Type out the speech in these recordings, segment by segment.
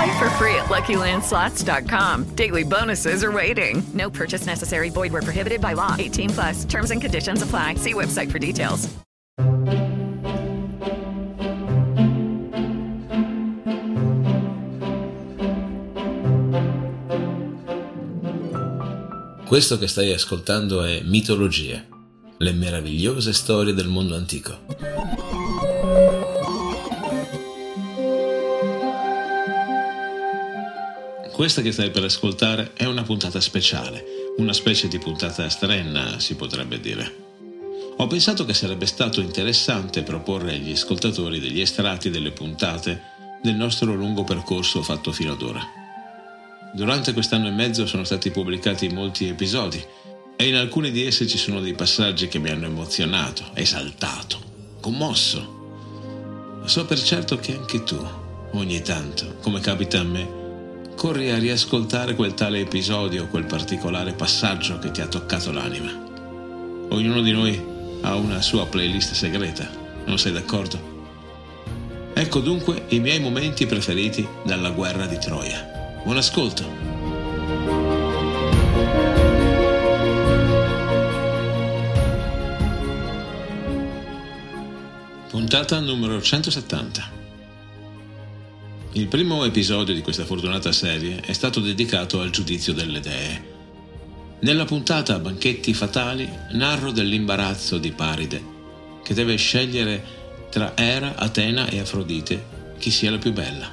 Play for free at LuckyLandSlots.com. Daily bonuses are waiting. No purchase necessary. Void where prohibited by law. 18 plus. Terms and conditions apply. See website for details. Questo che stai ascoltando è Mitologie, le meravigliose storie del mondo antico. Questa che stai per ascoltare è una puntata speciale, una specie di puntata strenna, si potrebbe dire. Ho pensato che sarebbe stato interessante proporre agli ascoltatori degli estratti delle puntate del nostro lungo percorso fatto fino ad ora. Durante quest'anno e mezzo sono stati pubblicati molti episodi e in alcuni di essi ci sono dei passaggi che mi hanno emozionato, esaltato, commosso. So per certo che anche tu, ogni tanto, come capita a me, corri a riascoltare quel tale episodio, quel particolare passaggio che ti ha toccato l'anima. Ognuno di noi ha una sua playlist segreta, non sei d'accordo? Ecco dunque i miei momenti preferiti dalla guerra di Troia. Buon ascolto! Puntata numero 170 il primo episodio di questa fortunata serie è stato dedicato al giudizio delle dee. Nella puntata Banchetti fatali narro dell'imbarazzo di Paride, che deve scegliere tra Era, Atena e Afrodite chi sia la più bella.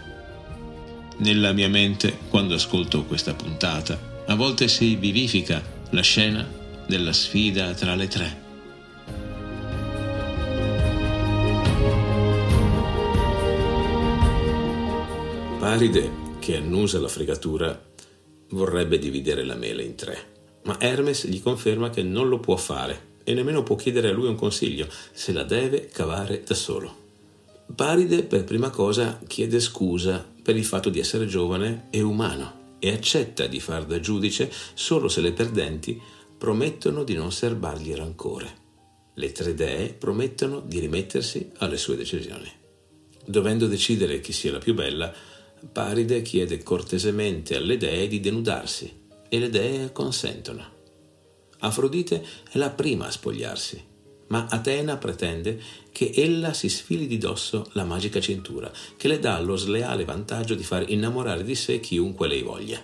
Nella mia mente, quando ascolto questa puntata, a volte si vivifica la scena della sfida tra le tre. Paride, che annusa la fregatura, vorrebbe dividere la mela in tre, ma Hermes gli conferma che non lo può fare e nemmeno può chiedere a lui un consiglio, se la deve cavare da solo. Paride per prima cosa chiede scusa per il fatto di essere giovane e umano e accetta di far da giudice solo se le perdenti promettono di non serbargli rancore. Le tre dee promettono di rimettersi alle sue decisioni. Dovendo decidere chi sia la più bella, Paride chiede cortesemente alle dee di denudarsi e le dee consentono. Afrodite è la prima a spogliarsi, ma Atena pretende che ella si sfili di dosso la magica cintura, che le dà lo sleale vantaggio di far innamorare di sé chiunque lei voglia.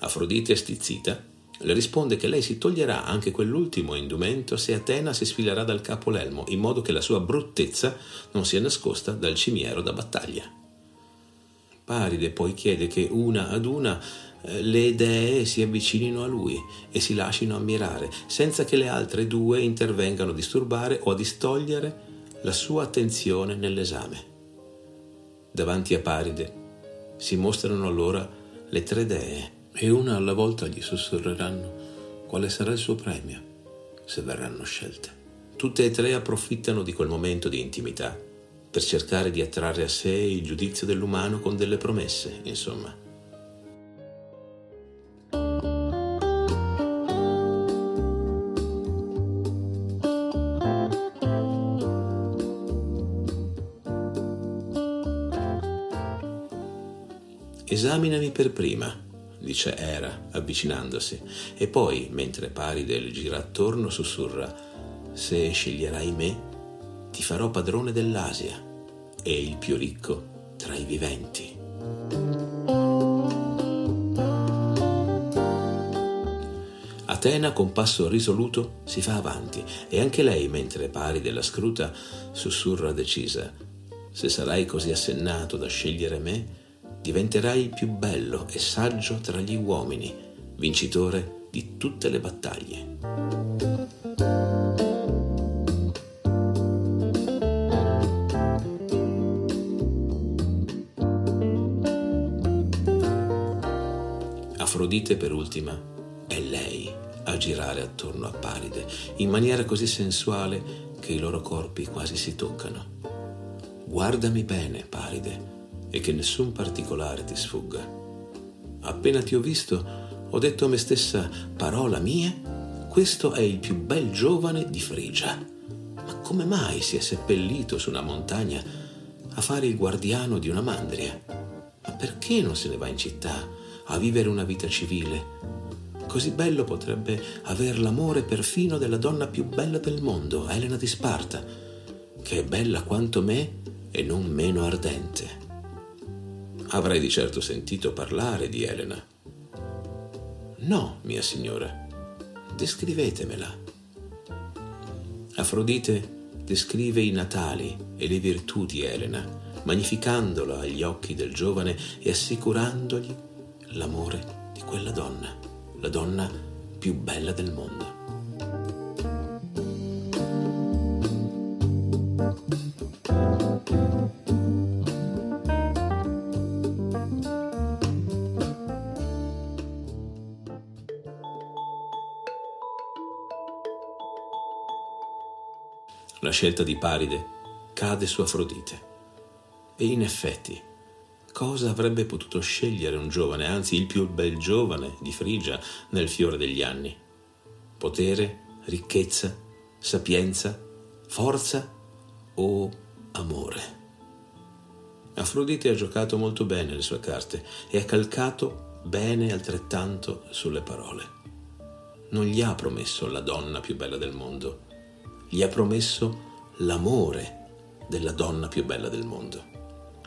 Afrodite, stizzita, le risponde che lei si toglierà anche quell'ultimo indumento se Atena si sfilerà dal capo l'elmo, in modo che la sua bruttezza non sia nascosta dal cimiero da battaglia. Paride poi chiede che una ad una eh, le dee si avvicinino a lui e si lasciano ammirare, senza che le altre due intervengano a disturbare o a distogliere la sua attenzione nell'esame. Davanti a Paride si mostrano allora le tre dee e una alla volta gli sussurreranno quale sarà il suo premio se verranno scelte. Tutte e tre approfittano di quel momento di intimità per cercare di attrarre a sé il giudizio dell'umano con delle promesse, insomma. Esaminami per prima, dice Era, avvicinandosi, e poi, mentre Paride le gira attorno, sussurra: Se sceglierai me, ti farò padrone dell'Asia e il più ricco tra i viventi. Atena con passo risoluto si fa avanti e anche lei, mentre pari della scruta, sussurra decisa. Se sarai così assennato da scegliere me, diventerai il più bello e saggio tra gli uomini, vincitore di tutte le battaglie. Afrodite per ultima è lei a girare attorno a Paride in maniera così sensuale che i loro corpi quasi si toccano. Guardami bene, Paride, e che nessun particolare ti sfugga. Appena ti ho visto, ho detto a me stessa, parola mia, questo è il più bel giovane di Frigia. Ma come mai si è seppellito su una montagna a fare il guardiano di una mandria? Ma perché non se ne va in città? A vivere una vita civile. Così bello potrebbe aver l'amore perfino della donna più bella del mondo, Elena di Sparta, che è bella quanto me e non meno ardente. Avrei di certo sentito parlare di Elena. No, mia signora, descrivetemela. Afrodite descrive i natali e le virtù di Elena, magnificandola agli occhi del giovane e assicurandogli l'amore di quella donna, la donna più bella del mondo. La scelta di Paride cade su Afrodite e in effetti Cosa avrebbe potuto scegliere un giovane, anzi il più bel giovane di Frigia nel fiore degli anni? Potere, ricchezza, sapienza, forza o amore? Afrodite ha giocato molto bene le sue carte e ha calcato bene altrettanto sulle parole. Non gli ha promesso la donna più bella del mondo, gli ha promesso l'amore della donna più bella del mondo.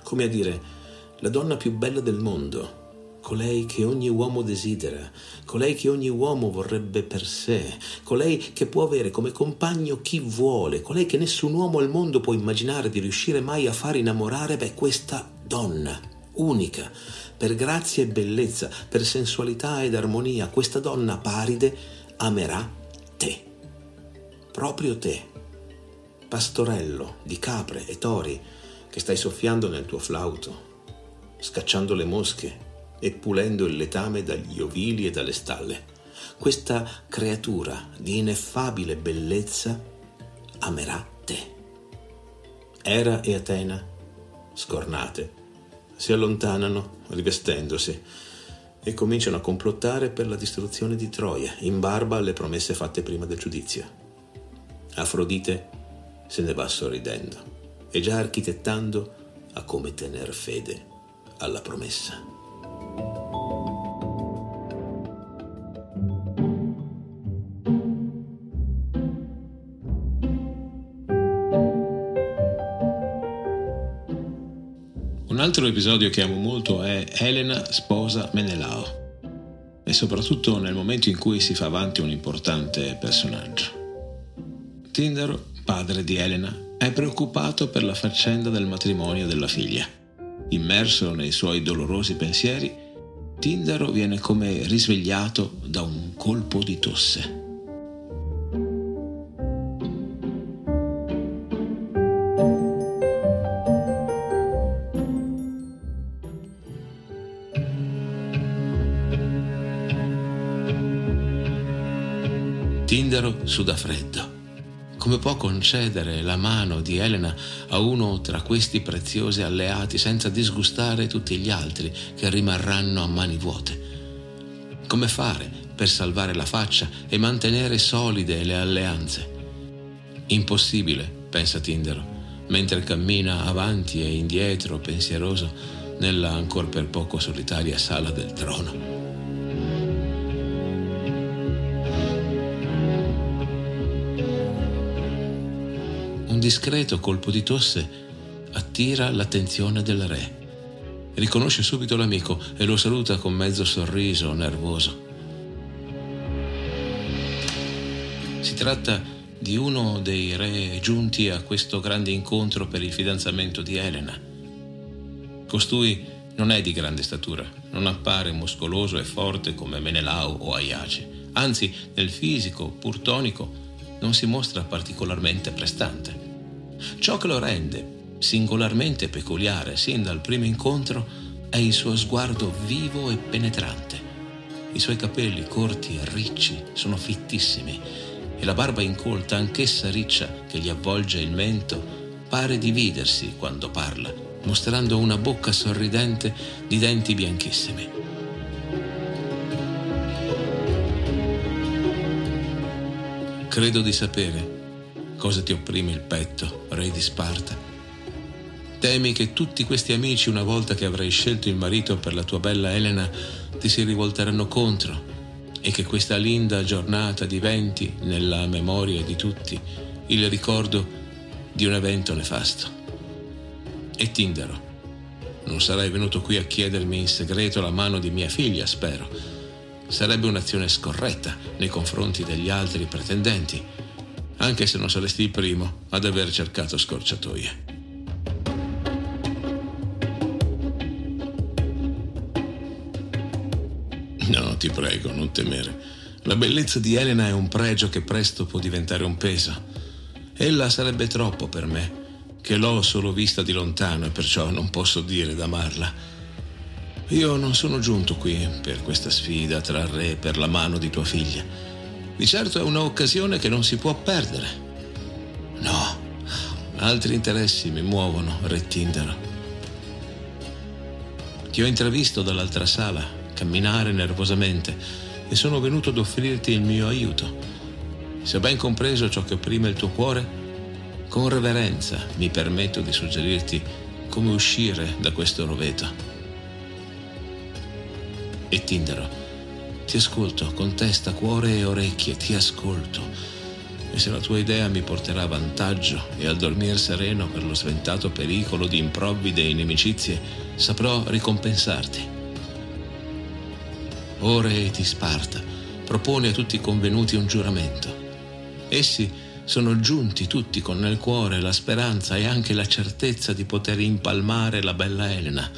Come a dire, la donna più bella del mondo, colei che ogni uomo desidera, colei che ogni uomo vorrebbe per sé, colei che può avere come compagno chi vuole, colei che nessun uomo al mondo può immaginare di riuscire mai a far innamorare, beh, questa donna, unica, per grazia e bellezza, per sensualità ed armonia, questa donna paride amerà te, proprio te, pastorello di capre e tori che stai soffiando nel tuo flauto scacciando le mosche e pulendo il letame dagli ovili e dalle stalle. Questa creatura di ineffabile bellezza amerà te. Era e Atena, scornate, si allontanano rivestendosi e cominciano a complottare per la distruzione di Troia, in barba alle promesse fatte prima del giudizio. Afrodite se ne va sorridendo e già architettando a come tener fede alla promessa. Un altro episodio che amo molto è Elena sposa Menelao e soprattutto nel momento in cui si fa avanti un importante personaggio. Tindaro, padre di Elena, è preoccupato per la faccenda del matrimonio della figlia Immerso nei suoi dolorosi pensieri, Tindaro viene come risvegliato da un colpo di tosse. Tindaro suda freddo come può concedere la mano di Elena a uno tra questi preziosi alleati senza disgustare tutti gli altri che rimarranno a mani vuote? Come fare per salvare la faccia e mantenere solide le alleanze? Impossibile, pensa Tindaro, mentre cammina avanti e indietro pensieroso nella ancor per poco solitaria sala del trono. Un discreto colpo di tosse attira l'attenzione del re. Riconosce subito l'amico e lo saluta con mezzo sorriso nervoso. tratta di uno dei re giunti a questo grande incontro per il fidanzamento di Elena. Costui non è di grande statura, non appare muscoloso e forte come Menelao o Aiace, anzi nel fisico, pur tonico, non si mostra particolarmente prestante. Ciò che lo rende singolarmente peculiare sin dal primo incontro è il suo sguardo vivo e penetrante. I suoi capelli corti e ricci sono fittissimi e la barba incolta, anch'essa riccia, che gli avvolge il mento, pare dividersi quando parla, mostrando una bocca sorridente di denti bianchissimi. Credo di sapere cosa ti opprime il petto, re di Sparta. Temi che tutti questi amici, una volta che avrai scelto il marito per la tua bella Elena, ti si rivolteranno contro e che questa linda giornata diventi, nella memoria di tutti, il ricordo di un evento nefasto. E Tindaro, non sarai venuto qui a chiedermi in segreto la mano di mia figlia, spero. Sarebbe un'azione scorretta nei confronti degli altri pretendenti, anche se non saresti il primo ad aver cercato scorciatoie. No, ti prego, non temere. La bellezza di Elena è un pregio che presto può diventare un peso. Ella sarebbe troppo per me, che l'ho solo vista di lontano e perciò non posso dire d'amarla. Io non sono giunto qui per questa sfida tra re per la mano di tua figlia. Di certo è un'occasione che non si può perdere. No, altri interessi mi muovono, re Tindaro. Ti ho intravisto dall'altra sala camminare nervosamente e sono venuto ad offrirti il mio aiuto. Se ho ben compreso ciò che opprime il tuo cuore, con reverenza mi permetto di suggerirti come uscire da questo roveto. E Tindaro, ti ascolto con testa, cuore e orecchie, ti ascolto. E se la tua idea mi porterà vantaggio e al dormir sereno per lo sventato pericolo di improvvide inimicizie, saprò ricompensarti. Ore di Sparta propone a tutti i convenuti un giuramento. Essi sono giunti tutti con nel cuore la speranza e anche la certezza di poter impalmare la bella Elena.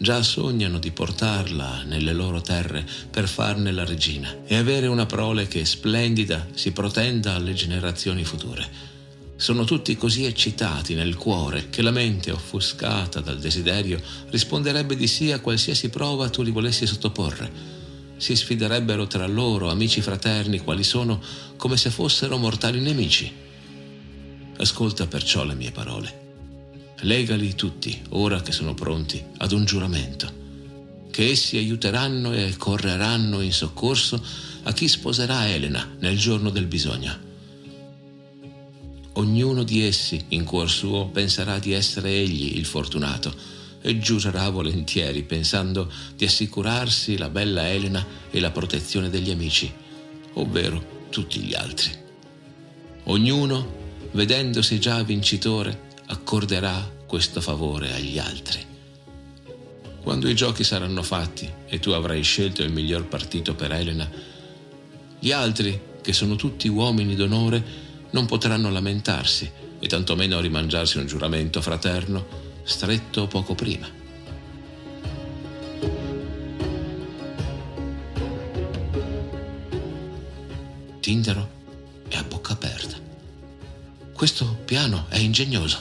Già sognano di portarla nelle loro terre per farne la regina e avere una prole che splendida si protenda alle generazioni future. Sono tutti così eccitati nel cuore che la mente offuscata dal desiderio risponderebbe di sì a qualsiasi prova tu li volessi sottoporre si sfiderebbero tra loro, amici fraterni quali sono, come se fossero mortali nemici. Ascolta perciò le mie parole. Legali tutti, ora che sono pronti, ad un giuramento, che essi aiuteranno e correranno in soccorso a chi sposerà Elena nel giorno del bisogno. Ognuno di essi, in cuor suo, penserà di essere egli il fortunato, e giurerà volentieri pensando di assicurarsi la bella Elena e la protezione degli amici, ovvero tutti gli altri. Ognuno, vedendosi già vincitore, accorderà questo favore agli altri. Quando i giochi saranno fatti e tu avrai scelto il miglior partito per Elena, gli altri, che sono tutti uomini d'onore, non potranno lamentarsi e tantomeno rimangiarsi un giuramento fraterno stretto poco prima. Tindaro Questo piano è ingegnoso.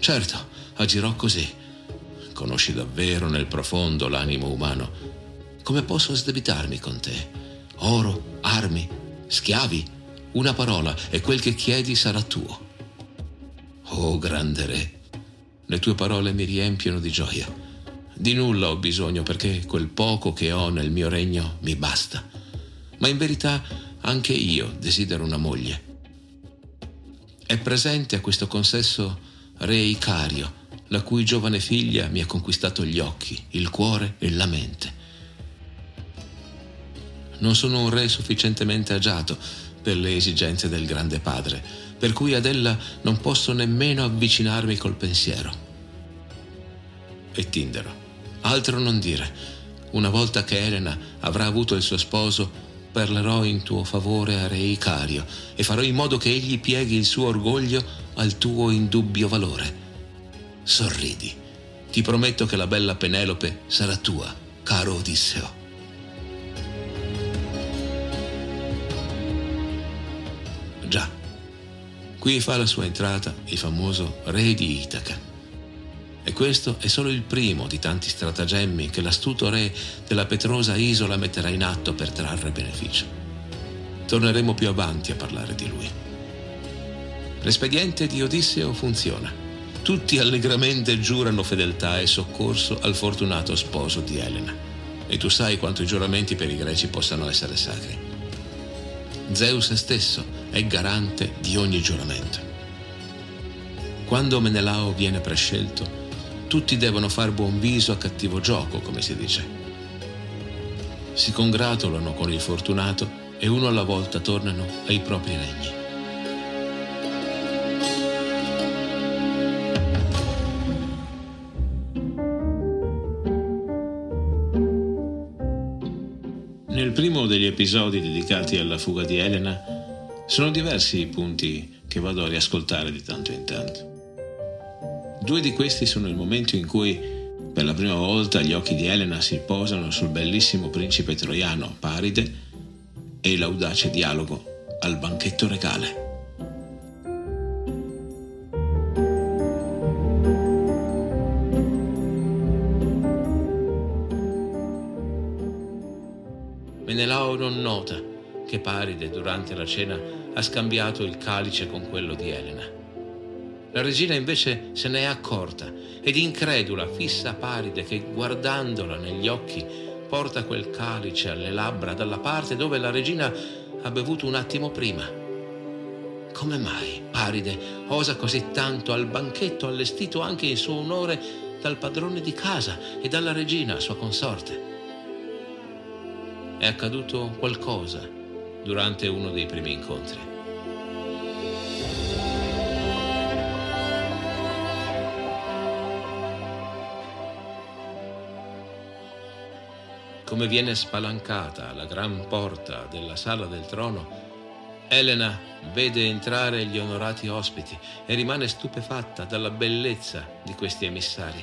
Certo, agirò così. Conosci davvero nel profondo l'animo umano. Come posso sdebitarmi con te? Oro, armi, schiavi, una parola e quel che chiedi sarà tuo. Oh grande re, le tue parole mi riempiono di gioia. Di nulla ho bisogno perché quel poco che ho nel mio regno mi basta. Ma in verità anche io desidero una moglie. È presente a questo consesso re Icario, la cui giovane figlia mi ha conquistato gli occhi, il cuore e la mente. Non sono un re sufficientemente agiato per le esigenze del grande padre, per cui ad ella non posso nemmeno avvicinarmi col pensiero. E Tindaro, altro non dire. Una volta che Elena avrà avuto il suo sposo, parlerò in tuo favore a Re Icario e farò in modo che egli pieghi il suo orgoglio al tuo indubbio valore. Sorridi. Ti prometto che la bella Penelope sarà tua, caro Odisseo. Già, qui fa la sua entrata il famoso re di Itaca. E questo è solo il primo di tanti stratagemmi che l'astuto re della Petrosa isola metterà in atto per trarre beneficio. Torneremo più avanti a parlare di lui. L'espediente di Odisseo funziona. Tutti allegramente giurano fedeltà e soccorso al fortunato sposo di Elena. E tu sai quanto i giuramenti per i greci possano essere sacri. Zeus stesso è garante di ogni giuramento. Quando Menelao viene prescelto, tutti devono far buon viso a cattivo gioco, come si dice. Si congratulano con il fortunato e uno alla volta tornano ai propri regni. Nel primo degli episodi dedicati alla fuga di Elena sono diversi i punti che vado a riascoltare di tanto in tanto. Due di questi sono il momento in cui per la prima volta gli occhi di Elena si posano sul bellissimo principe troiano Paride e l'audace dialogo al banchetto regale. Menelao non nota che Paride durante la cena ha scambiato il calice con quello di Elena. La regina invece se ne è accorta ed incredula fissa Paride che guardandola negli occhi porta quel calice alle labbra dalla parte dove la regina ha bevuto un attimo prima. Come mai Paride osa così tanto al banchetto allestito anche in suo onore dal padrone di casa e dalla regina sua consorte? È accaduto qualcosa durante uno dei primi incontri. Come viene spalancata la gran porta della sala del trono, Elena vede entrare gli onorati ospiti e rimane stupefatta dalla bellezza di questi emissari.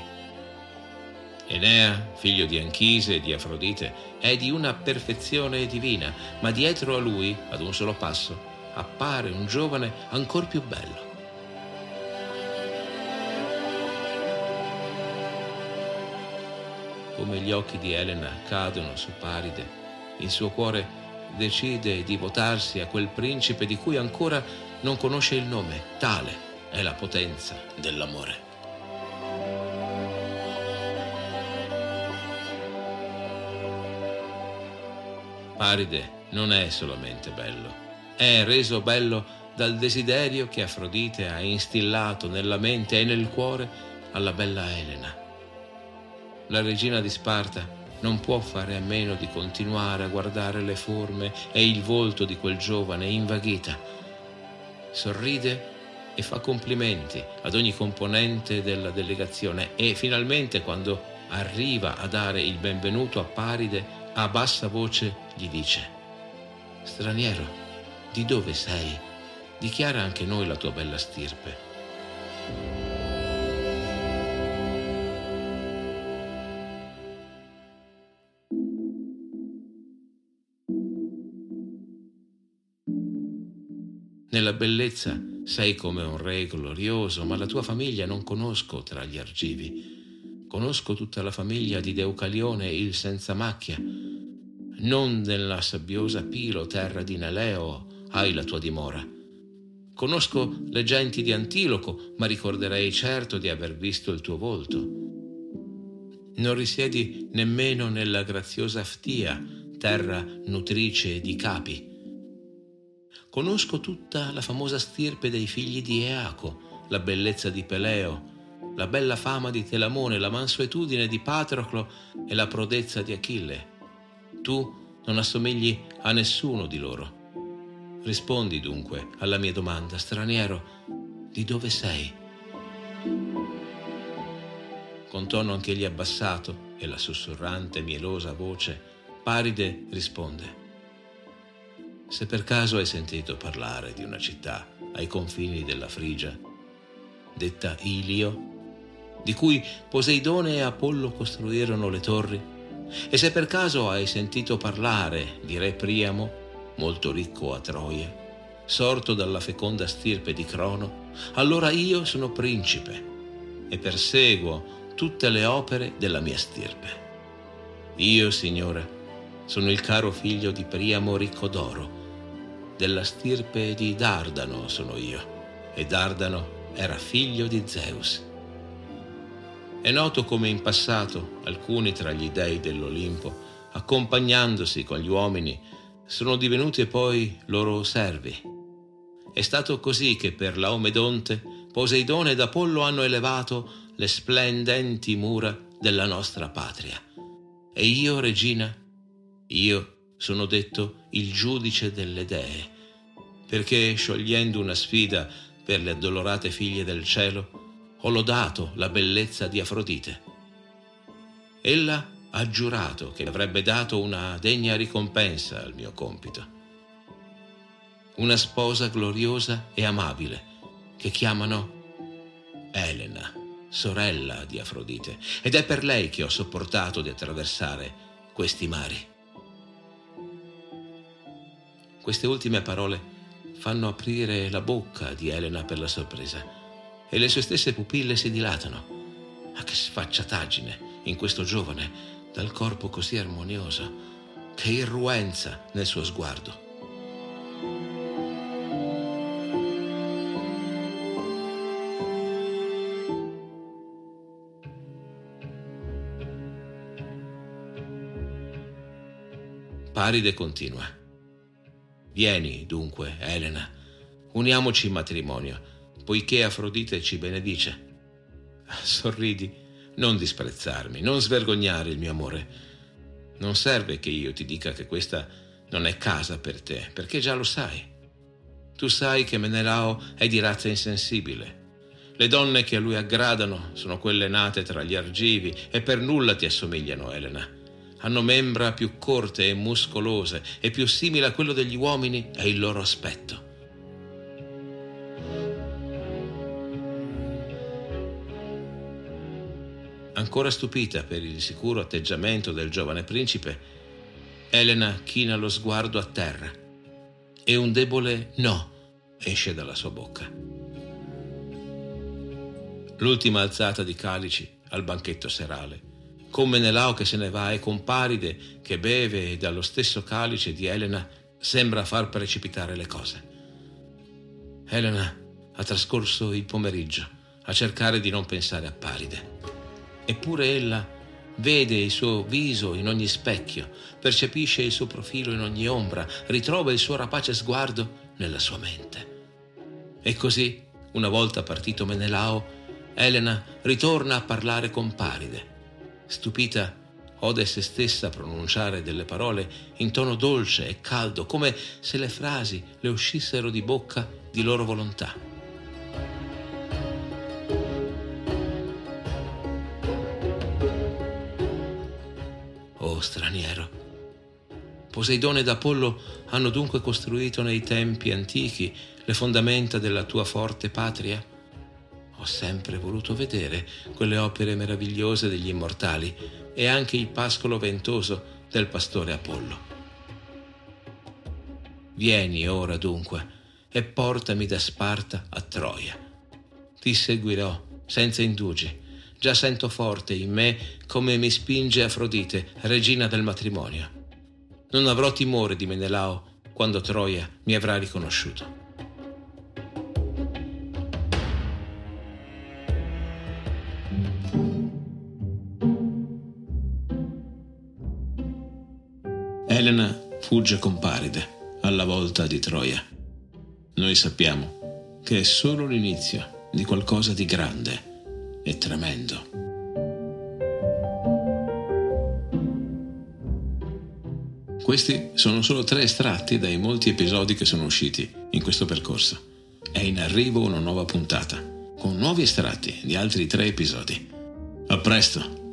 Enea, figlio di Anchise e di Afrodite, è di una perfezione divina, ma dietro a lui, ad un solo passo, appare un giovane ancor più bello. Come gli occhi di Elena cadono su Paride, il suo cuore decide di votarsi a quel principe di cui ancora non conosce il nome. Tale è la potenza dell'amore. Paride non è solamente bello, è reso bello dal desiderio che Afrodite ha instillato nella mente e nel cuore alla bella Elena la regina di Sparta non può fare a meno di continuare a guardare le forme e il volto di quel giovane invaghita. Sorride e fa complimenti ad ogni componente della delegazione e finalmente quando arriva a dare il benvenuto a Paride a bassa voce gli dice Straniero, di dove sei? Dichiara anche noi la tua bella stirpe. Nella bellezza sei come un re glorioso, ma la tua famiglia non conosco tra gli argivi. Conosco tutta la famiglia di Deucalione, il senza macchia. Non nella sabbiosa Pilo, terra di Neleo, hai la tua dimora. Conosco le genti di Antiloco, ma ricorderei certo di aver visto il tuo volto. Non risiedi nemmeno nella graziosa Ftia, terra nutrice di capi. Conosco tutta la famosa stirpe dei figli di Eaco, la bellezza di Peleo, la bella fama di Telamone, la mansuetudine di Patroclo e la prodezza di Achille. Tu non assomigli a nessuno di loro. Rispondi dunque alla mia domanda, straniero, di dove sei? Con tono anch'egli abbassato e la sussurrante, mielosa voce, Paride risponde. Se per caso hai sentito parlare di una città ai confini della Frigia, detta Ilio, di cui Poseidone e Apollo costruirono le torri, e se per caso hai sentito parlare di Re Priamo, molto ricco a Troia, sorto dalla feconda stirpe di Crono, allora io sono principe e perseguo tutte le opere della mia stirpe. Io, Signore, sono il caro figlio di Priamo ricco d'oro, della stirpe di Dardano sono io, e Dardano era figlio di Zeus. È noto come in passato alcuni tra gli dei dell'Olimpo, accompagnandosi con gli uomini, sono divenuti poi loro servi. È stato così che per Laomedonte Poseidone ed Apollo hanno elevato le splendenti mura della nostra patria. E io, regina, io sono detto il giudice delle dee, perché sciogliendo una sfida per le addolorate figlie del cielo, ho lodato la bellezza di Afrodite. Ella ha giurato che avrebbe dato una degna ricompensa al mio compito una sposa gloriosa e amabile che chiamano Elena, sorella di Afrodite, ed è per lei che ho sopportato di attraversare questi mari. Queste ultime parole fanno aprire la bocca di Elena per la sorpresa e le sue stesse pupille si dilatano. Ma che sfacciataggine in questo giovane dal corpo così armonioso, che irruenza nel suo sguardo. Paride continua. Vieni, dunque, Elena, uniamoci in matrimonio, poiché Afrodite ci benedice. Sorridi, non disprezzarmi, non svergognare il mio amore. Non serve che io ti dica che questa non è casa per te, perché già lo sai. Tu sai che Menelao è di razza insensibile. Le donne che a lui aggradano sono quelle nate tra gli argivi e per nulla ti assomigliano, Elena hanno membra più corte e muscolose e più simile a quello degli uomini è il loro aspetto. Ancora stupita per il sicuro atteggiamento del giovane principe, Elena china lo sguardo a terra e un debole no esce dalla sua bocca. L'ultima alzata di calici al banchetto serale con Menelao che se ne va e con Paride che beve e dallo stesso calice di Elena sembra far precipitare le cose. Elena ha trascorso il pomeriggio a cercare di non pensare a Paride. Eppure ella vede il suo viso in ogni specchio, percepisce il suo profilo in ogni ombra, ritrova il suo rapace sguardo nella sua mente. E così, una volta partito Menelao, Elena ritorna a parlare con Paride Stupita, ode se stessa pronunciare delle parole in tono dolce e caldo, come se le frasi le uscissero di bocca di loro volontà. Oh straniero, Poseidone ed Apollo hanno dunque costruito nei tempi antichi le fondamenta della tua forte patria? Sempre voluto vedere quelle opere meravigliose degli immortali e anche il pascolo ventoso del pastore Apollo. Vieni ora dunque e portami da Sparta a Troia. Ti seguirò senza indugi. Già sento forte in me come mi spinge Afrodite, regina del matrimonio. Non avrò timore di Menelao quando Troia mi avrà riconosciuto. Elena fugge con Paride alla volta di Troia. Noi sappiamo che è solo l'inizio di qualcosa di grande e tremendo. Questi sono solo tre estratti dai molti episodi che sono usciti in questo percorso. È in arrivo una nuova puntata, con nuovi estratti di altri tre episodi. A presto!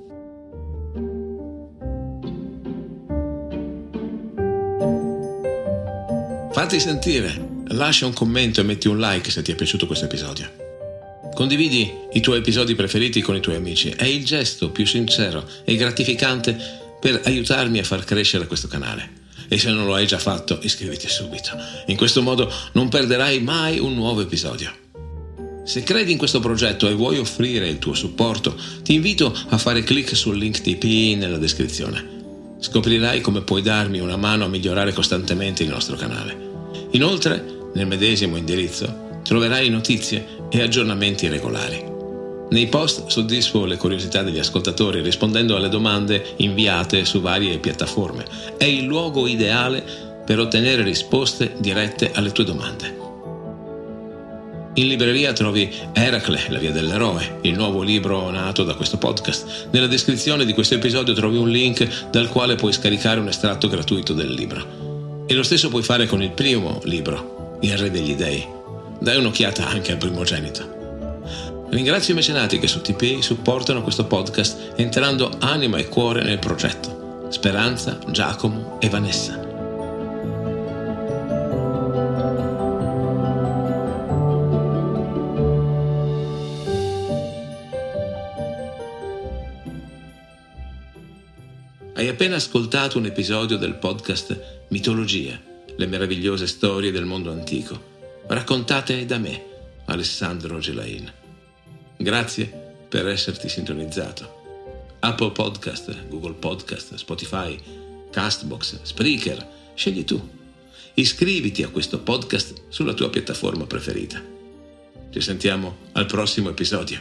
Fatti sentire, lascia un commento e metti un like se ti è piaciuto questo episodio. Condividi i tuoi episodi preferiti con i tuoi amici, è il gesto più sincero e gratificante per aiutarmi a far crescere questo canale. E se non lo hai già fatto, iscriviti subito. In questo modo non perderai mai un nuovo episodio. Se credi in questo progetto e vuoi offrire il tuo supporto, ti invito a fare clic sul link TP nella descrizione. Scoprirai come puoi darmi una mano a migliorare costantemente il nostro canale. Inoltre, nel medesimo indirizzo, troverai notizie e aggiornamenti regolari. Nei post soddisfo le curiosità degli ascoltatori rispondendo alle domande inviate su varie piattaforme. È il luogo ideale per ottenere risposte dirette alle tue domande. In libreria trovi Eracle, la via dell'eroe, il nuovo libro nato da questo podcast. Nella descrizione di questo episodio trovi un link dal quale puoi scaricare un estratto gratuito del libro. E lo stesso puoi fare con il primo libro, Il Re degli Dei. Dai un'occhiata anche al primogenito. Ringrazio i mecenati che su TP supportano questo podcast entrando anima e cuore nel progetto. Speranza, Giacomo e Vanessa. Appena ascoltato un episodio del podcast Mitologia, le meravigliose storie del mondo antico, raccontate da me, Alessandro Gelain. Grazie per esserti sintonizzato. Apple Podcast, Google Podcast, Spotify, Castbox, Spreaker, scegli tu. Iscriviti a questo podcast sulla tua piattaforma preferita. Ci sentiamo al prossimo episodio.